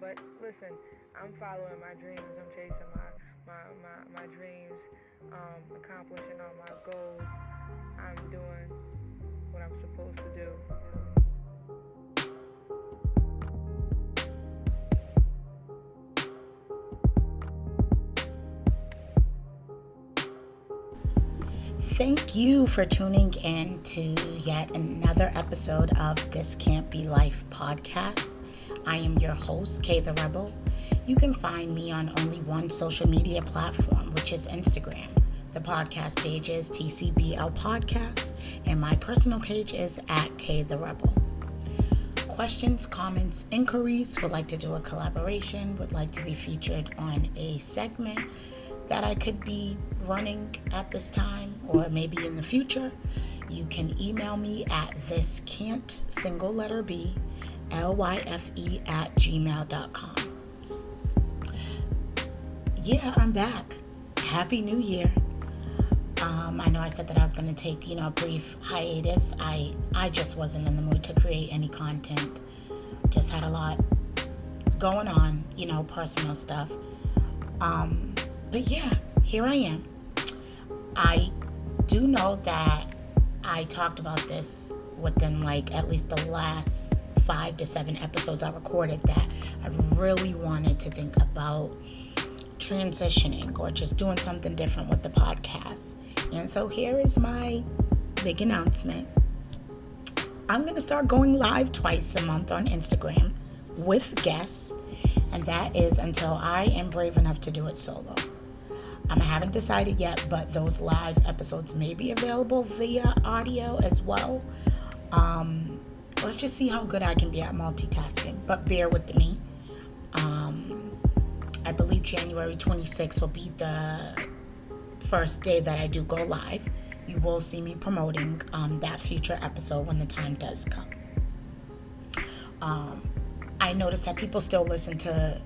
But listen, I'm following my dreams. I'm chasing my my my, my dreams, um, accomplishing all my goals. I'm doing what I'm supposed to do. Thank you for tuning in to yet another episode of This Can't Be Life podcast. I am your host, Kay the Rebel. You can find me on only one social media platform, which is Instagram. The podcast page is TCBL Podcast, and my personal page is at K the Rebel. Questions, comments, inquiries, would like to do a collaboration, would like to be featured on a segment that I could be running at this time or maybe in the future, you can email me at this can't single letter B L-Y-F-E at gmail.com. Yeah, I'm back. Happy New Year. Um, I know I said that I was going to take, you know, a brief hiatus. I I just wasn't in the mood to create any content. Just had a lot going on, you know, personal stuff. Um, but yeah, here I am. I do know that I talked about this within like at least the last five to seven episodes I recorded that I really wanted to think about transitioning or just doing something different with the podcast. And so here is my big announcement. I'm going to start going live twice a month on Instagram with guests, and that is until I am brave enough to do it solo. Um, I haven't decided yet, but those live episodes may be available via audio as well. Um, let's just see how good I can be at multitasking, but bear with me. Um, I believe January 26th will be the first day that I do go live. You will see me promoting um, that future episode when the time does come. Um, I noticed that people still listen to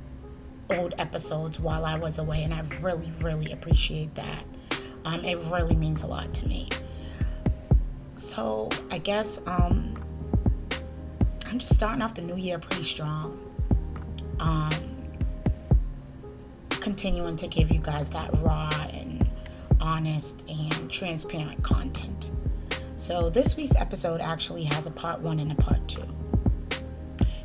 old episodes while I was away, and I really, really appreciate that. Um, it really means a lot to me. So I guess um, I'm just starting off the new year pretty strong. Um, continuing to give you guys that raw and honest and transparent content. So this week's episode actually has a part one and a part two.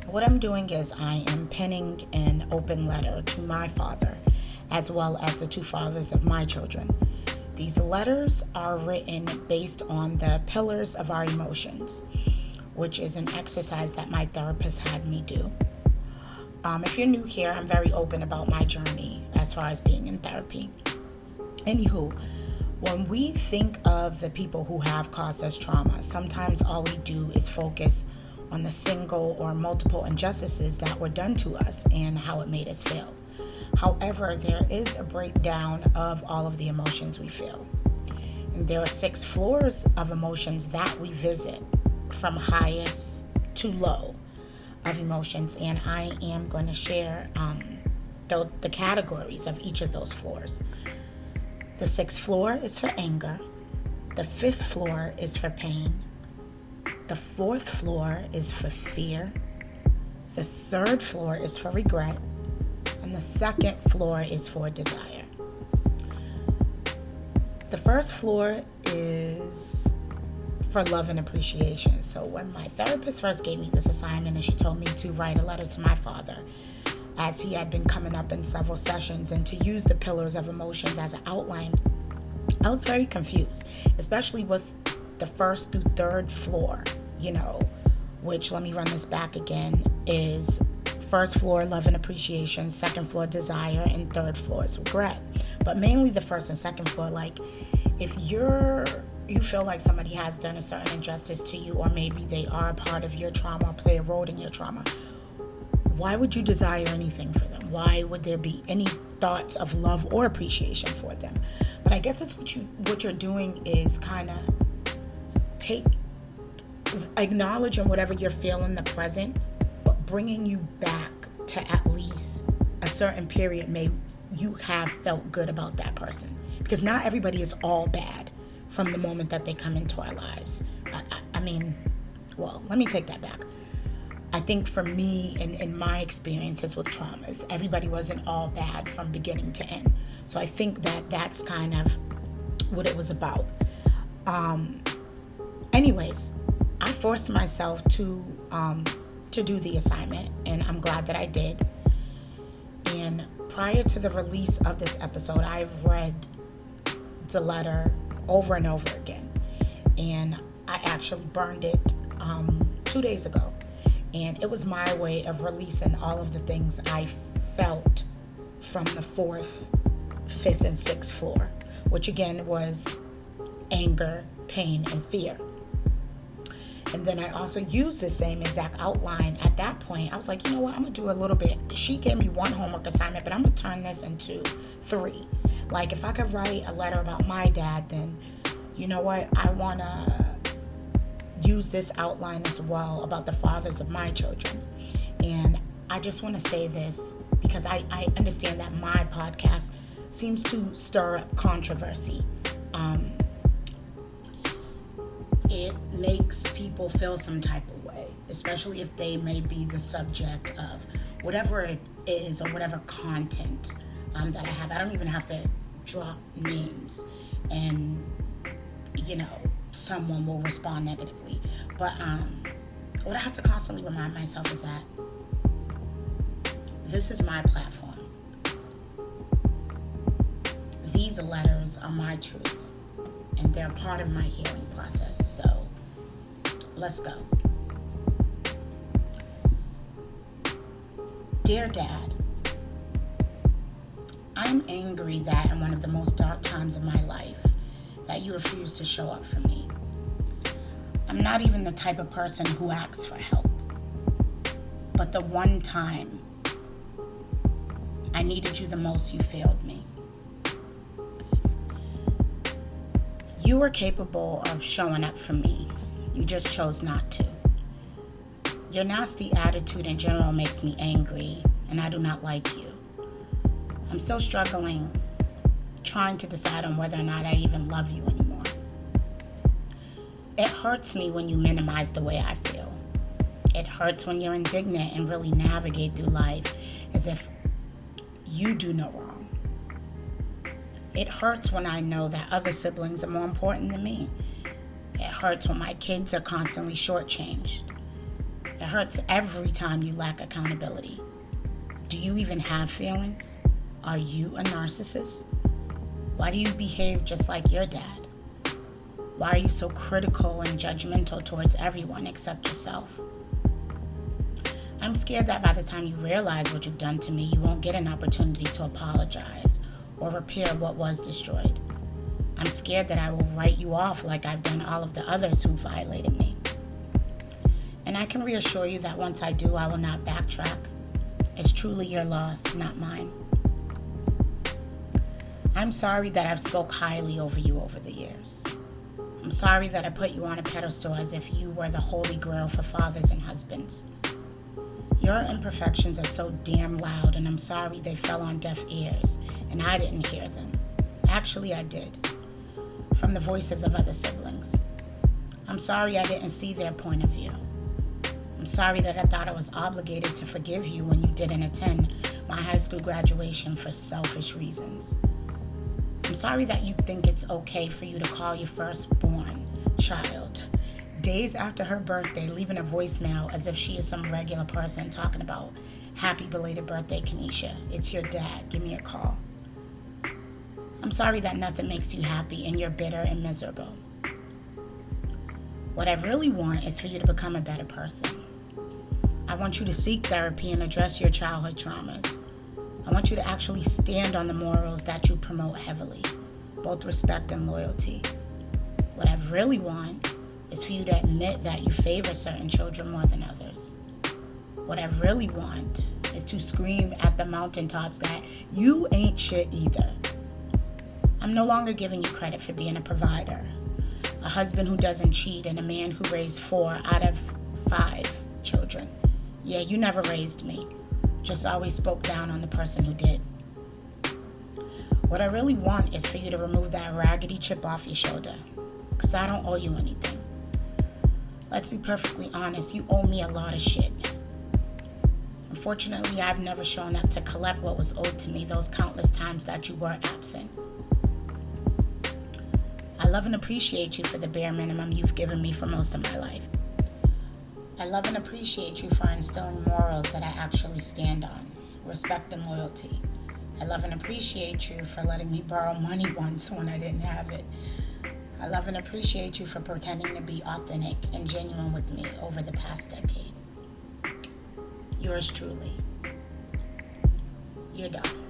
What I'm doing is I am penning an open letter to my father, as well as the two fathers of my children. These letters are written based on the pillars of our emotions, which is an exercise that my therapist had me do. Um, if you're new here, I'm very open about my journey as far as being in therapy. Anywho, when we think of the people who have caused us trauma, sometimes all we do is focus on the single or multiple injustices that were done to us and how it made us feel. However, there is a breakdown of all of the emotions we feel. And there are six floors of emotions that we visit from highest to low of emotions. And I am going to share um, the, the categories of each of those floors. The sixth floor is for anger, the fifth floor is for pain, the fourth floor is for fear. The third floor is for regret. And the second floor is for desire. The first floor is for love and appreciation. So when my therapist first gave me this assignment and she told me to write a letter to my father, as he had been coming up in several sessions, and to use the pillars of emotions as an outline, I was very confused, especially with the first through third floor, you know, which let me run this back again, is first floor love and appreciation, second floor desire, and third floor is regret. But mainly the first and second floor, like if you're you feel like somebody has done a certain injustice to you, or maybe they are a part of your trauma or play a role in your trauma, why would you desire anything for them? Why would there be any thoughts of love or appreciation for them? But I guess that's what you what you're doing is kind of take acknowledging whatever you're feeling the present, but bringing you back to at least a certain period may you have felt good about that person because not everybody is all bad from the moment that they come into our lives. I, I, I mean, well, let me take that back. I think for me and in, my experiences with traumas, everybody wasn't all bad from beginning to end. So I think that that's kind of what it was about. Um, anyways, I forced myself to um, to do the assignment, and I'm glad that I did. And prior to the release of this episode, I've read the letter over and over again, and I actually burned it um, two days ago, and it was my way of releasing all of the things I felt from the fourth, fifth, and sixth floor, which again was anger, pain, and fear. And then I also used the same exact outline at that point. I was like, you know what? I'm going to do a little bit. She gave me one homework assignment, but I'm going to turn this into three. Like, if I could write a letter about my dad, then you know what? I want to use this outline as well about the fathers of my children. And I just want to say this because I, I understand that my podcast seems to stir up controversy. Um, it makes people feel some type of way, especially if they may be the subject of whatever it is or whatever content um, that I have. I don't even have to drop names, and you know, someone will respond negatively. But um, what I have to constantly remind myself is that this is my platform. These letters are my truth and they're part of my healing process. So let's go. Dear Dad, I'm angry that in one of the most dark times of my life that you refuse to show up for me. I'm not even the type of person who asks for help. But the one time I needed you the most, you failed me. You were capable of showing up for me. You just chose not to. Your nasty attitude in general makes me angry, and I do not like you. I'm still struggling, trying to decide on whether or not I even love you anymore. It hurts me when you minimize the way I feel. It hurts when you're indignant and really navigate through life as if you do no wrong. It hurts when I know that other siblings are more important than me. It hurts when my kids are constantly shortchanged. It hurts every time you lack accountability. Do you even have feelings? Are you a narcissist? Why do you behave just like your dad? Why are you so critical and judgmental towards everyone except yourself? I'm scared that by the time you realize what you've done to me, you won't get an opportunity to apologize or repair what was destroyed. I'm scared that I will write you off like I've done all of the others who violated me. And I can reassure you that once I do, I will not backtrack. It's truly your loss, not mine. I'm sorry that I've spoke highly over you over the years. I'm sorry that I put you on a pedestal as if you were the holy grail for fathers and husbands. Your imperfections are so damn loud, and I'm sorry they fell on deaf ears and I didn't hear them. Actually, I did. From the voices of other siblings. I'm sorry I didn't see their point of view. I'm sorry that I thought I was obligated to forgive you when you didn't attend my high school graduation for selfish reasons. I'm sorry that you think it's okay for you to call your firstborn child days after her birthday, leaving a voicemail as if she is some regular person talking about happy belated birthday, Kenesha. It's your dad. Give me a call. I'm sorry that nothing makes you happy and you're bitter and miserable. What I really want is for you to become a better person. I want you to seek therapy and address your childhood traumas. I want you to actually stand on the morals that you promote heavily, both respect and loyalty. What I really want is for you to admit that you favor certain children more than others. What I really want is to scream at the mountaintops that you ain't shit either. I'm no longer giving you credit for being a provider, a husband who doesn't cheat, and a man who raised four out of five children. Yeah, you never raised me, just always spoke down on the person who did. What I really want is for you to remove that raggedy chip off your shoulder, because I don't owe you anything. Let's be perfectly honest, you owe me a lot of shit. Unfortunately, I've never shown up to collect what was owed to me those countless times that you were absent. I love and appreciate you for the bare minimum you've given me for most of my life. I love and appreciate you for instilling morals that I actually stand on, respect and loyalty. I love and appreciate you for letting me borrow money once when I didn't have it. I love and appreciate you for pretending to be authentic and genuine with me over the past decade. Yours truly, your daughter.